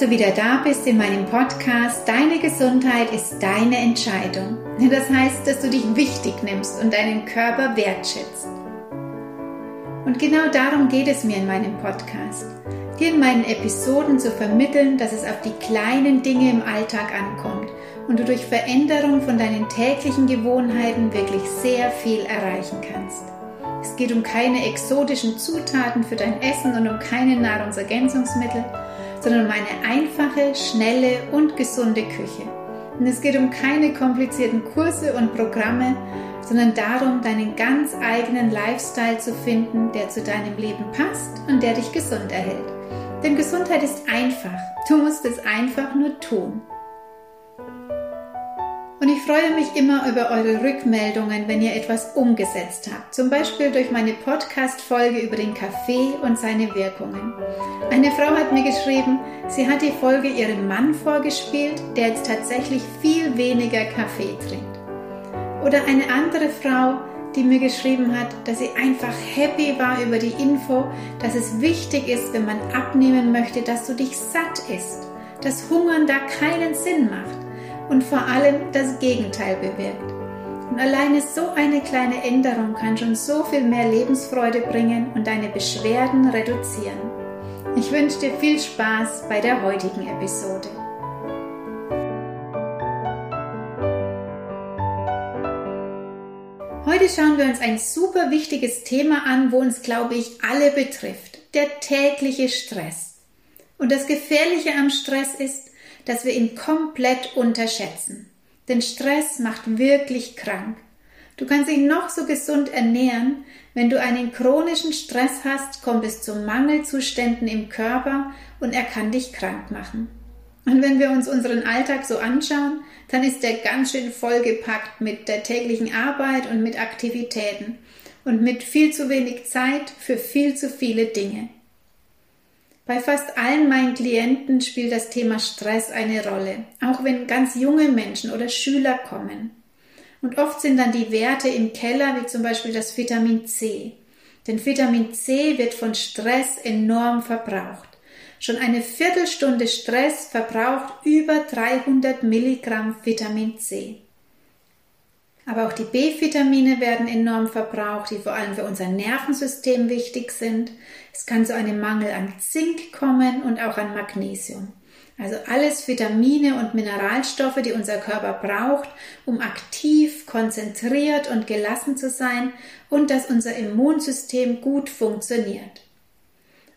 du wieder da bist in meinem Podcast Deine Gesundheit ist deine Entscheidung. Das heißt, dass du dich wichtig nimmst und deinen Körper wertschätzt. Und genau darum geht es mir in meinem Podcast. Dir in meinen Episoden zu vermitteln, dass es auf die kleinen Dinge im Alltag ankommt und du durch Veränderung von deinen täglichen Gewohnheiten wirklich sehr viel erreichen kannst. Es geht um keine exotischen Zutaten für dein Essen und um keine Nahrungsergänzungsmittel, sondern um eine einfache, schnelle und gesunde Küche. Und es geht um keine komplizierten Kurse und Programme, sondern darum, deinen ganz eigenen Lifestyle zu finden, der zu deinem Leben passt und der dich gesund erhält. Denn Gesundheit ist einfach. Du musst es einfach nur tun. Und ich freue mich immer über eure Rückmeldungen, wenn ihr etwas umgesetzt habt. Zum Beispiel durch meine Podcast-Folge über den Kaffee und seine Wirkungen. Eine Frau hat mir geschrieben, sie hat die Folge ihrem Mann vorgespielt, der jetzt tatsächlich viel weniger Kaffee trinkt. Oder eine andere Frau, die mir geschrieben hat, dass sie einfach happy war über die Info, dass es wichtig ist, wenn man abnehmen möchte, dass du dich satt isst, dass Hungern da keinen Sinn macht und vor allem das Gegenteil bewirkt. Und alleine so eine kleine Änderung kann schon so viel mehr Lebensfreude bringen und deine Beschwerden reduzieren. Ich wünsche dir viel Spaß bei der heutigen Episode. Heute schauen wir uns ein super wichtiges Thema an, wo uns, glaube ich, alle betrifft. Der tägliche Stress. Und das Gefährliche am Stress ist, dass wir ihn komplett unterschätzen. Denn Stress macht wirklich krank. Du kannst dich noch so gesund ernähren, wenn du einen chronischen Stress hast, kommt es zu Mangelzuständen im Körper und er kann dich krank machen. Und wenn wir uns unseren Alltag so anschauen, dann ist er ganz schön vollgepackt mit der täglichen Arbeit und mit Aktivitäten und mit viel zu wenig Zeit für viel zu viele Dinge. Bei fast allen meinen Klienten spielt das Thema Stress eine Rolle, auch wenn ganz junge Menschen oder Schüler kommen. Und oft sind dann die Werte im Keller, wie zum Beispiel das Vitamin C. Denn Vitamin C wird von Stress enorm verbraucht. Schon eine Viertelstunde Stress verbraucht über 300 Milligramm Vitamin C. Aber auch die B-Vitamine werden enorm verbraucht, die vor allem für unser Nervensystem wichtig sind. Es kann zu einem Mangel an Zink kommen und auch an Magnesium. Also alles Vitamine und Mineralstoffe, die unser Körper braucht, um aktiv, konzentriert und gelassen zu sein und dass unser Immunsystem gut funktioniert.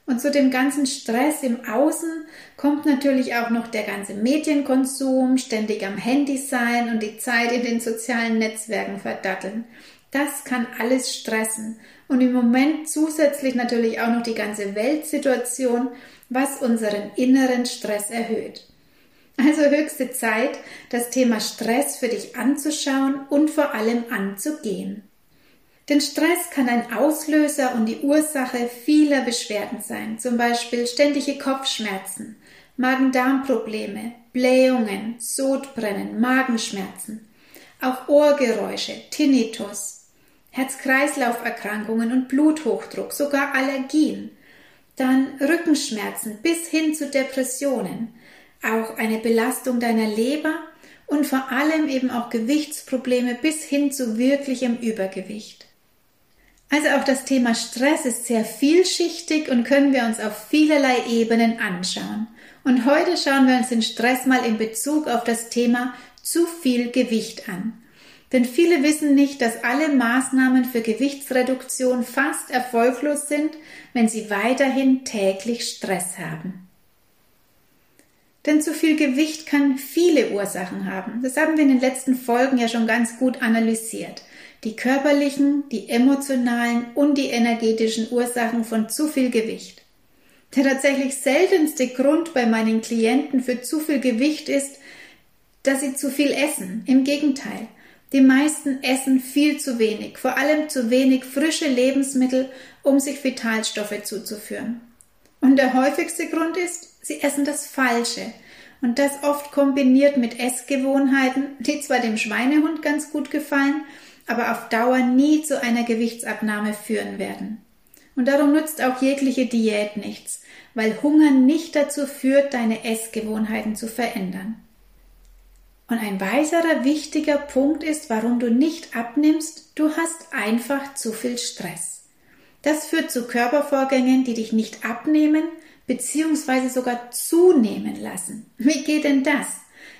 Und zu dem ganzen Stress im Außen kommt natürlich auch noch der ganze Medienkonsum, ständig am Handy sein und die Zeit in den sozialen Netzwerken verdatteln. Das kann alles stressen. Und im Moment zusätzlich natürlich auch noch die ganze Weltsituation, was unseren inneren Stress erhöht. Also höchste Zeit, das Thema Stress für dich anzuschauen und vor allem anzugehen. Denn Stress kann ein Auslöser und die Ursache vieler Beschwerden sein, zum Beispiel ständige Kopfschmerzen, Magen-Darm-Probleme, Blähungen, Sodbrennen, Magenschmerzen, auch Ohrgeräusche, Tinnitus, Herz-Kreislauf-Erkrankungen und Bluthochdruck, sogar Allergien, dann Rückenschmerzen bis hin zu Depressionen, auch eine Belastung deiner Leber und vor allem eben auch Gewichtsprobleme bis hin zu wirklichem Übergewicht. Also auch das Thema Stress ist sehr vielschichtig und können wir uns auf vielerlei Ebenen anschauen. Und heute schauen wir uns den Stress mal in Bezug auf das Thema zu viel Gewicht an. Denn viele wissen nicht, dass alle Maßnahmen für Gewichtsreduktion fast erfolglos sind, wenn sie weiterhin täglich Stress haben. Denn zu viel Gewicht kann viele Ursachen haben. Das haben wir in den letzten Folgen ja schon ganz gut analysiert die körperlichen, die emotionalen und die energetischen Ursachen von zu viel Gewicht. Der tatsächlich seltenste Grund bei meinen Klienten für zu viel Gewicht ist, dass sie zu viel essen. Im Gegenteil. Die meisten essen viel zu wenig, vor allem zu wenig frische Lebensmittel, um sich Vitalstoffe zuzuführen. Und der häufigste Grund ist, sie essen das Falsche. Und das oft kombiniert mit Essgewohnheiten, die zwar dem Schweinehund ganz gut gefallen, aber auf Dauer nie zu einer Gewichtsabnahme führen werden. Und darum nützt auch jegliche Diät nichts, weil Hunger nicht dazu führt, deine Essgewohnheiten zu verändern. Und ein weiterer wichtiger Punkt ist, warum du nicht abnimmst, du hast einfach zu viel Stress. Das führt zu Körpervorgängen, die dich nicht abnehmen bzw. sogar zunehmen lassen. Wie geht denn das?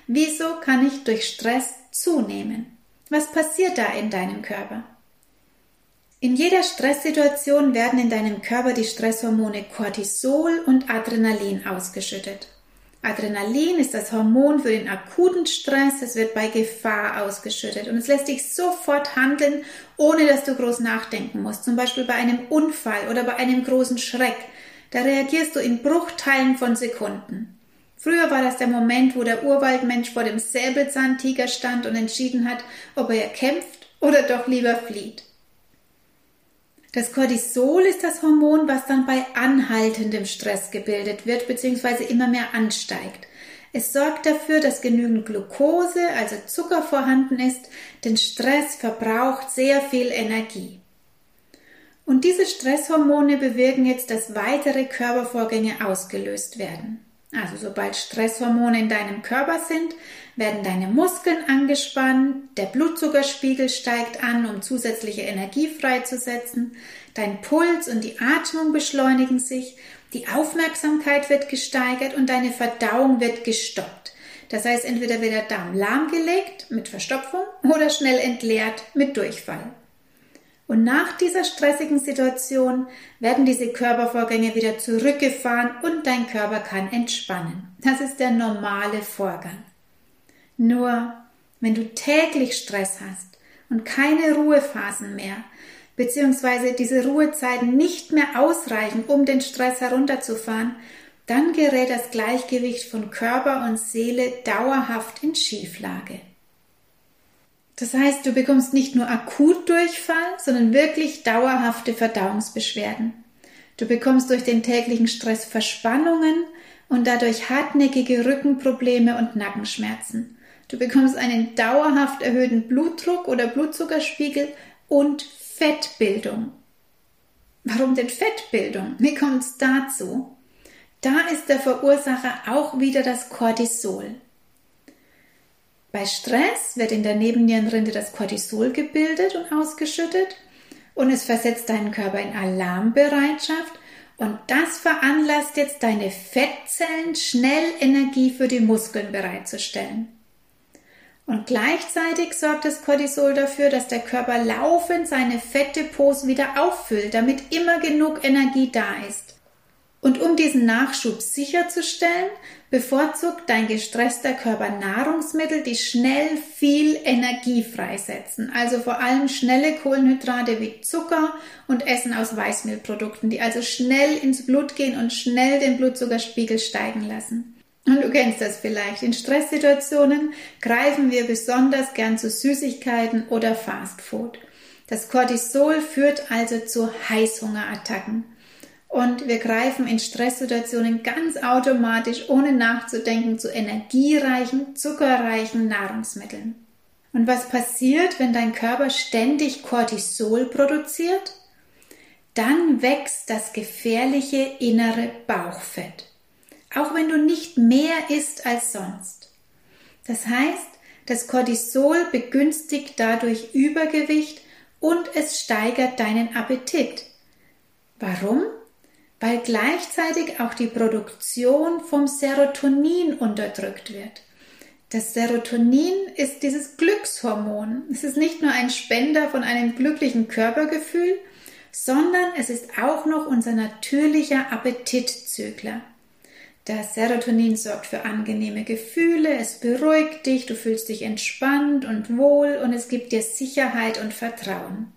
Wieso kann ich durch Stress zunehmen? Was passiert da in deinem Körper? In jeder Stresssituation werden in deinem Körper die Stresshormone Cortisol und Adrenalin ausgeschüttet. Adrenalin ist das Hormon für den akuten Stress, es wird bei Gefahr ausgeschüttet und es lässt dich sofort handeln, ohne dass du groß nachdenken musst, zum Beispiel bei einem Unfall oder bei einem großen Schreck. Da reagierst du in Bruchteilen von Sekunden. Früher war das der Moment, wo der Urwaldmensch vor dem Säbelzahntiger stand und entschieden hat, ob er kämpft oder doch lieber flieht. Das Cortisol ist das Hormon, was dann bei anhaltendem Stress gebildet wird bzw. immer mehr ansteigt. Es sorgt dafür, dass genügend Glucose, also Zucker vorhanden ist, denn Stress verbraucht sehr viel Energie. Und diese Stresshormone bewirken jetzt, dass weitere Körpervorgänge ausgelöst werden. Also sobald Stresshormone in deinem Körper sind, werden deine Muskeln angespannt, der Blutzuckerspiegel steigt an, um zusätzliche Energie freizusetzen, dein Puls und die Atmung beschleunigen sich, die Aufmerksamkeit wird gesteigert und deine Verdauung wird gestoppt. Das heißt, entweder wird der Darm lahmgelegt mit Verstopfung oder schnell entleert mit Durchfall. Und nach dieser stressigen Situation werden diese Körpervorgänge wieder zurückgefahren und dein Körper kann entspannen. Das ist der normale Vorgang. Nur wenn du täglich Stress hast und keine Ruhephasen mehr, beziehungsweise diese Ruhezeiten nicht mehr ausreichen, um den Stress herunterzufahren, dann gerät das Gleichgewicht von Körper und Seele dauerhaft in Schieflage. Das heißt, du bekommst nicht nur akut Durchfall, sondern wirklich dauerhafte Verdauungsbeschwerden. Du bekommst durch den täglichen Stress Verspannungen und dadurch hartnäckige Rückenprobleme und Nackenschmerzen. Du bekommst einen dauerhaft erhöhten Blutdruck oder Blutzuckerspiegel und Fettbildung. Warum denn Fettbildung? Wie kommt es dazu? Da ist der Verursacher auch wieder das Cortisol. Bei Stress wird in der Nebennierenrinde das Cortisol gebildet und ausgeschüttet und es versetzt deinen Körper in Alarmbereitschaft und das veranlasst jetzt deine Fettzellen schnell Energie für die Muskeln bereitzustellen. Und gleichzeitig sorgt das Cortisol dafür, dass der Körper laufend seine Fettdepots wieder auffüllt, damit immer genug Energie da ist. Und um diesen Nachschub sicherzustellen, bevorzugt dein gestresster Körper Nahrungsmittel, die schnell viel Energie freisetzen. Also vor allem schnelle Kohlenhydrate wie Zucker und Essen aus Weißmehlprodukten, die also schnell ins Blut gehen und schnell den Blutzuckerspiegel steigen lassen. Und du kennst das vielleicht. In Stresssituationen greifen wir besonders gern zu Süßigkeiten oder Fastfood. Das Cortisol führt also zu Heißhungerattacken und wir greifen in Stresssituationen ganz automatisch, ohne nachzudenken, zu energiereichen, zuckerreichen Nahrungsmitteln. Und was passiert, wenn dein Körper ständig Cortisol produziert? Dann wächst das gefährliche innere Bauchfett. Auch wenn du nicht mehr isst als sonst. Das heißt, das Cortisol begünstigt dadurch Übergewicht und es steigert deinen Appetit. Warum? Weil gleichzeitig auch die Produktion vom Serotonin unterdrückt wird. Das Serotonin ist dieses Glückshormon. Es ist nicht nur ein Spender von einem glücklichen Körpergefühl, sondern es ist auch noch unser natürlicher Appetitzügler. Das Serotonin sorgt für angenehme Gefühle, es beruhigt dich, du fühlst dich entspannt und wohl und es gibt dir Sicherheit und Vertrauen.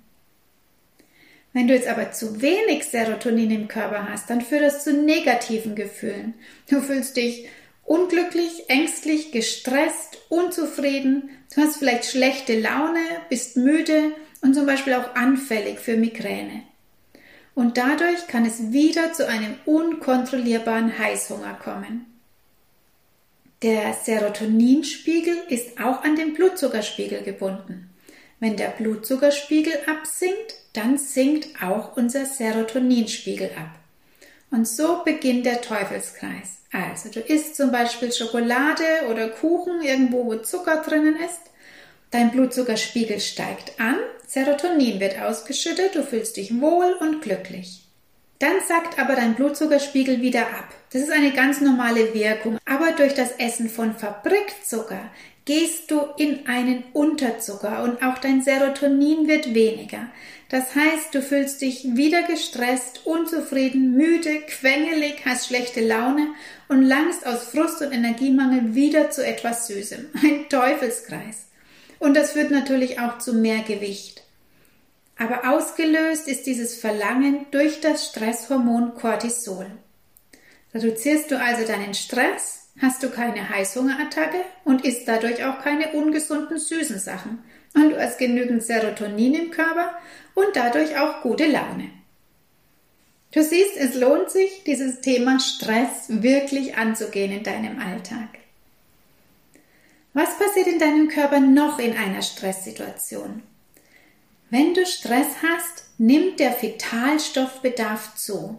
Wenn du jetzt aber zu wenig Serotonin im Körper hast, dann führt das zu negativen Gefühlen. Du fühlst dich unglücklich, ängstlich, gestresst, unzufrieden, du hast vielleicht schlechte Laune, bist müde und zum Beispiel auch anfällig für Migräne. Und dadurch kann es wieder zu einem unkontrollierbaren Heißhunger kommen. Der Serotoninspiegel ist auch an den Blutzuckerspiegel gebunden. Wenn der Blutzuckerspiegel absinkt, dann sinkt auch unser Serotoninspiegel ab. Und so beginnt der Teufelskreis. Also du isst zum Beispiel Schokolade oder Kuchen irgendwo, wo Zucker drinnen ist. Dein Blutzuckerspiegel steigt an, Serotonin wird ausgeschüttet, du fühlst dich wohl und glücklich. Dann sackt aber dein Blutzuckerspiegel wieder ab. Das ist eine ganz normale Wirkung. Aber durch das Essen von Fabrikzucker gehst du in einen Unterzucker und auch dein Serotonin wird weniger. Das heißt, du fühlst dich wieder gestresst, unzufrieden, müde, quengelig, hast schlechte Laune und langst aus Frust und Energiemangel wieder zu etwas Süßem. Ein Teufelskreis. Und das führt natürlich auch zu mehr Gewicht. Aber ausgelöst ist dieses Verlangen durch das Stresshormon Cortisol. Reduzierst du also deinen Stress, hast du keine Heißhungerattacke und isst dadurch auch keine ungesunden süßen Sachen. Und du hast genügend Serotonin im Körper und dadurch auch gute Laune. Du siehst, es lohnt sich, dieses Thema Stress wirklich anzugehen in deinem Alltag. Was passiert in deinem Körper noch in einer Stresssituation? Wenn du Stress hast, nimmt der Vitalstoffbedarf zu.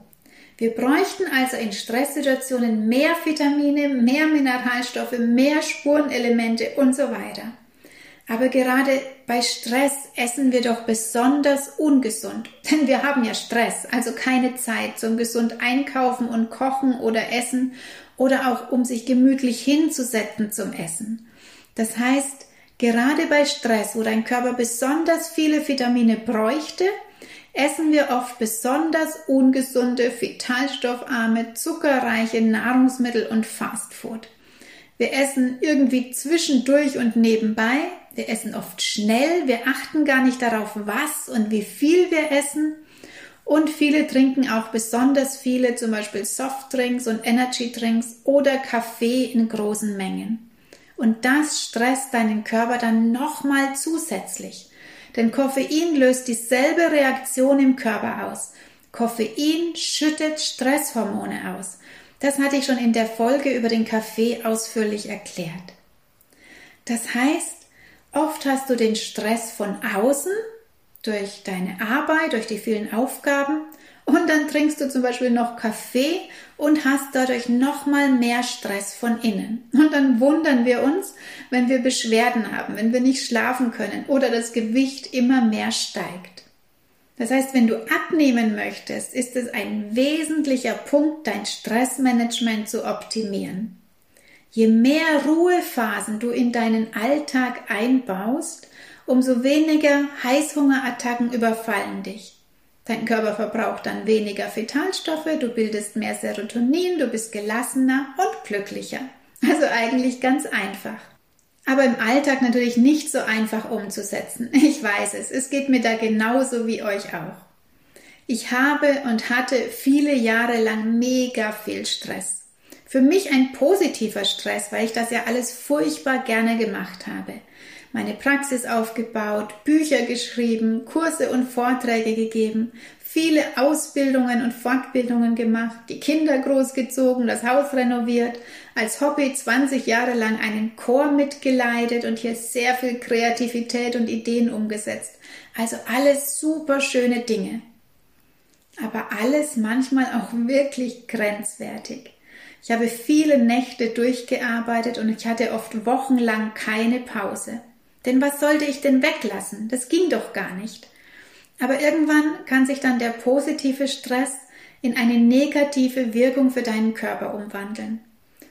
Wir bräuchten also in Stresssituationen mehr Vitamine, mehr Mineralstoffe, mehr Spurenelemente und so weiter. Aber gerade bei Stress essen wir doch besonders ungesund, denn wir haben ja Stress, also keine Zeit zum gesund einkaufen und kochen oder essen oder auch um sich gemütlich hinzusetzen zum Essen. Das heißt, Gerade bei Stress, wo dein Körper besonders viele Vitamine bräuchte, essen wir oft besonders ungesunde, vitalstoffarme, zuckerreiche Nahrungsmittel und Fastfood. Wir essen irgendwie zwischendurch und nebenbei. Wir essen oft schnell. Wir achten gar nicht darauf, was und wie viel wir essen. Und viele trinken auch besonders viele, zum Beispiel Softdrinks und Energydrinks oder Kaffee in großen Mengen. Und das stresst deinen Körper dann nochmal zusätzlich. Denn Koffein löst dieselbe Reaktion im Körper aus. Koffein schüttet Stresshormone aus. Das hatte ich schon in der Folge über den Kaffee ausführlich erklärt. Das heißt, oft hast du den Stress von außen durch deine Arbeit, durch die vielen Aufgaben und dann trinkst du zum Beispiel noch Kaffee und hast dadurch nochmal mehr Stress von innen. Und dann wundern wir uns, wenn wir Beschwerden haben, wenn wir nicht schlafen können oder das Gewicht immer mehr steigt. Das heißt, wenn du abnehmen möchtest, ist es ein wesentlicher Punkt, dein Stressmanagement zu optimieren. Je mehr Ruhephasen du in deinen Alltag einbaust, umso weniger Heißhungerattacken überfallen dich. Dein Körper verbraucht dann weniger Vitalstoffe, du bildest mehr Serotonin, du bist gelassener und glücklicher. Also eigentlich ganz einfach. Aber im Alltag natürlich nicht so einfach umzusetzen. Ich weiß es, es geht mir da genauso wie euch auch. Ich habe und hatte viele Jahre lang mega viel Stress. Für mich ein positiver Stress, weil ich das ja alles furchtbar gerne gemacht habe meine Praxis aufgebaut, Bücher geschrieben, Kurse und Vorträge gegeben, viele Ausbildungen und Fortbildungen gemacht, die Kinder großgezogen, das Haus renoviert, als Hobby 20 Jahre lang einen Chor mitgeleitet und hier sehr viel Kreativität und Ideen umgesetzt. Also alles super schöne Dinge. Aber alles manchmal auch wirklich grenzwertig. Ich habe viele Nächte durchgearbeitet und ich hatte oft wochenlang keine Pause. Denn was sollte ich denn weglassen? Das ging doch gar nicht. Aber irgendwann kann sich dann der positive Stress in eine negative Wirkung für deinen Körper umwandeln.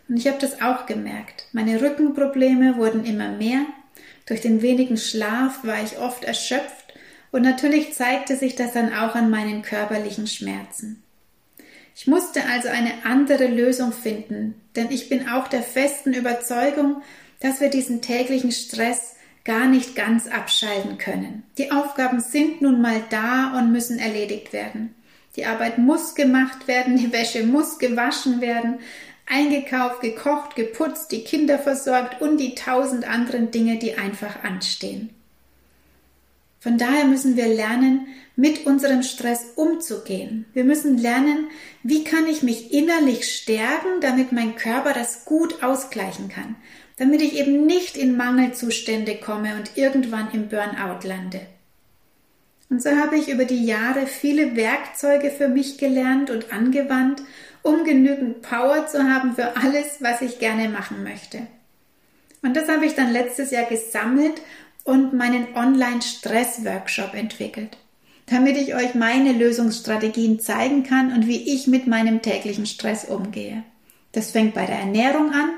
Und ich habe das auch gemerkt. Meine Rückenprobleme wurden immer mehr. Durch den wenigen Schlaf war ich oft erschöpft und natürlich zeigte sich das dann auch an meinen körperlichen Schmerzen. Ich musste also eine andere Lösung finden, denn ich bin auch der festen Überzeugung, dass wir diesen täglichen Stress gar nicht ganz abschalten können. Die Aufgaben sind nun mal da und müssen erledigt werden. Die Arbeit muss gemacht werden, die Wäsche muss gewaschen werden, eingekauft, gekocht, geputzt, die Kinder versorgt und die tausend anderen Dinge, die einfach anstehen. Von daher müssen wir lernen, mit unserem Stress umzugehen. Wir müssen lernen, wie kann ich mich innerlich stärken, damit mein Körper das gut ausgleichen kann. Damit ich eben nicht in Mangelzustände komme und irgendwann im Burnout lande. Und so habe ich über die Jahre viele Werkzeuge für mich gelernt und angewandt, um genügend Power zu haben für alles, was ich gerne machen möchte. Und das habe ich dann letztes Jahr gesammelt und meinen Online-Stress-Workshop entwickelt, damit ich euch meine Lösungsstrategien zeigen kann und wie ich mit meinem täglichen Stress umgehe. Das fängt bei der Ernährung an,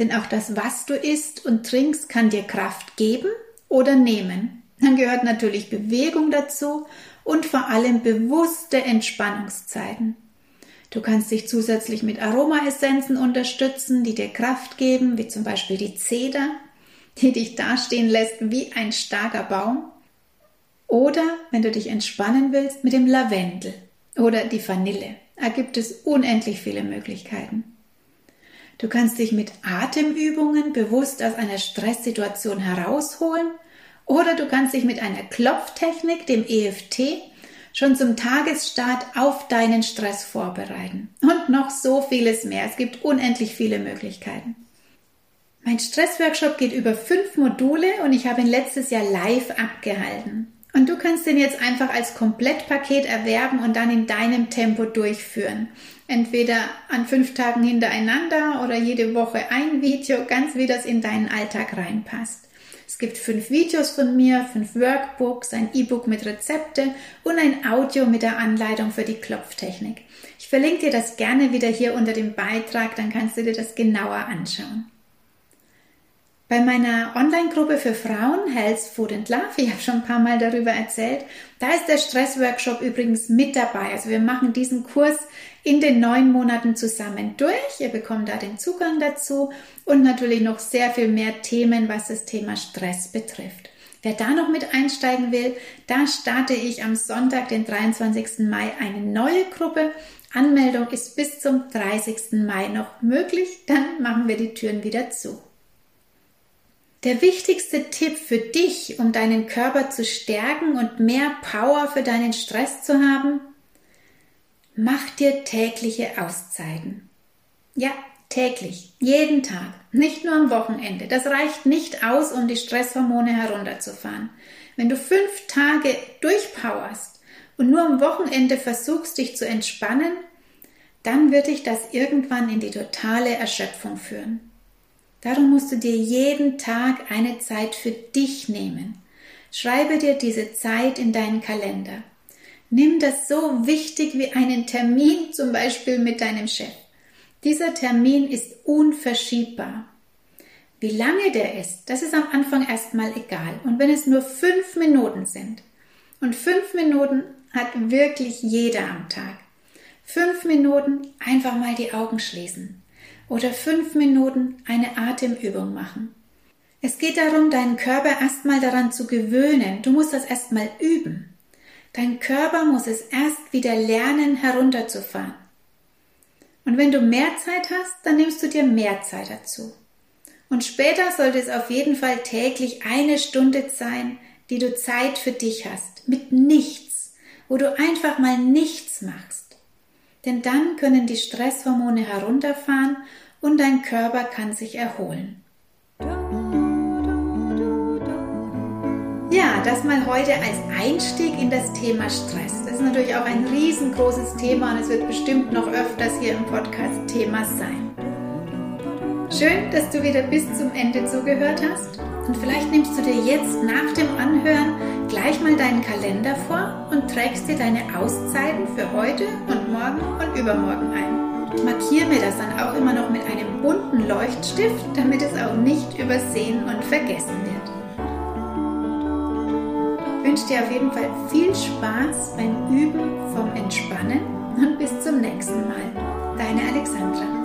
denn auch das, was du isst und trinkst, kann dir Kraft geben oder nehmen. Dann gehört natürlich Bewegung dazu und vor allem bewusste Entspannungszeiten. Du kannst dich zusätzlich mit Aromaessenzen unterstützen, die dir Kraft geben, wie zum Beispiel die Zeder, die dich dastehen lässt wie ein starker Baum. Oder, wenn du dich entspannen willst, mit dem Lavendel oder die Vanille. Da gibt es unendlich viele Möglichkeiten. Du kannst dich mit Atemübungen bewusst aus einer Stresssituation herausholen oder du kannst dich mit einer Klopftechnik, dem EFT, schon zum Tagesstart auf deinen Stress vorbereiten. Und noch so vieles mehr. Es gibt unendlich viele Möglichkeiten. Mein Stressworkshop geht über fünf Module und ich habe ihn letztes Jahr live abgehalten. Und du kannst den jetzt einfach als Komplettpaket erwerben und dann in deinem Tempo durchführen. Entweder an fünf Tagen hintereinander oder jede Woche ein Video, ganz wie das in deinen Alltag reinpasst. Es gibt fünf Videos von mir, fünf Workbooks, ein E-Book mit Rezepte und ein Audio mit der Anleitung für die Klopftechnik. Ich verlinke dir das gerne wieder hier unter dem Beitrag, dann kannst du dir das genauer anschauen. Bei meiner Online-Gruppe für Frauen, Health, Food and Love, ich habe schon ein paar Mal darüber erzählt, da ist der Stress-Workshop übrigens mit dabei. Also wir machen diesen Kurs in den neun Monaten zusammen durch. Ihr bekommt da den Zugang dazu und natürlich noch sehr viel mehr Themen, was das Thema Stress betrifft. Wer da noch mit einsteigen will, da starte ich am Sonntag, den 23. Mai, eine neue Gruppe. Anmeldung ist bis zum 30. Mai noch möglich. Dann machen wir die Türen wieder zu. Der wichtigste Tipp für dich, um deinen Körper zu stärken und mehr Power für deinen Stress zu haben, mach dir tägliche Auszeiten. Ja, täglich, jeden Tag, nicht nur am Wochenende. Das reicht nicht aus, um die Stresshormone herunterzufahren. Wenn du fünf Tage durchpowerst und nur am Wochenende versuchst, dich zu entspannen, dann wird dich das irgendwann in die totale Erschöpfung führen. Darum musst du dir jeden Tag eine Zeit für dich nehmen. Schreibe dir diese Zeit in deinen Kalender. Nimm das so wichtig wie einen Termin zum Beispiel mit deinem Chef. Dieser Termin ist unverschiebbar. Wie lange der ist, das ist am Anfang erstmal egal. Und wenn es nur fünf Minuten sind, und fünf Minuten hat wirklich jeder am Tag. Fünf Minuten einfach mal die Augen schließen oder fünf Minuten eine Atemübung machen. Es geht darum, deinen Körper erstmal daran zu gewöhnen. Du musst das erstmal üben. Dein Körper muss es erst wieder lernen, herunterzufahren. Und wenn du mehr Zeit hast, dann nimmst du dir mehr Zeit dazu. Und später sollte es auf jeden Fall täglich eine Stunde sein, die du Zeit für dich hast, mit nichts, wo du einfach mal nichts machst. Denn dann können die Stresshormone herunterfahren und dein Körper kann sich erholen. Ja, das mal heute als Einstieg in das Thema Stress. Das ist natürlich auch ein riesengroßes Thema und es wird bestimmt noch öfters hier im Podcast Thema sein. Schön, dass du wieder bis zum Ende zugehört hast und vielleicht nimmst du dir jetzt nach dem Anhören gleich mal deinen Kalender vor und trägst dir deine Auszeiten für heute und morgen und übermorgen ein markiere mir das dann auch immer noch mit einem bunten Leuchtstift, damit es auch nicht übersehen und vergessen wird. Ich wünsche dir auf jeden Fall viel Spaß beim Üben vom Entspannen und bis zum nächsten Mal. Deine Alexandra.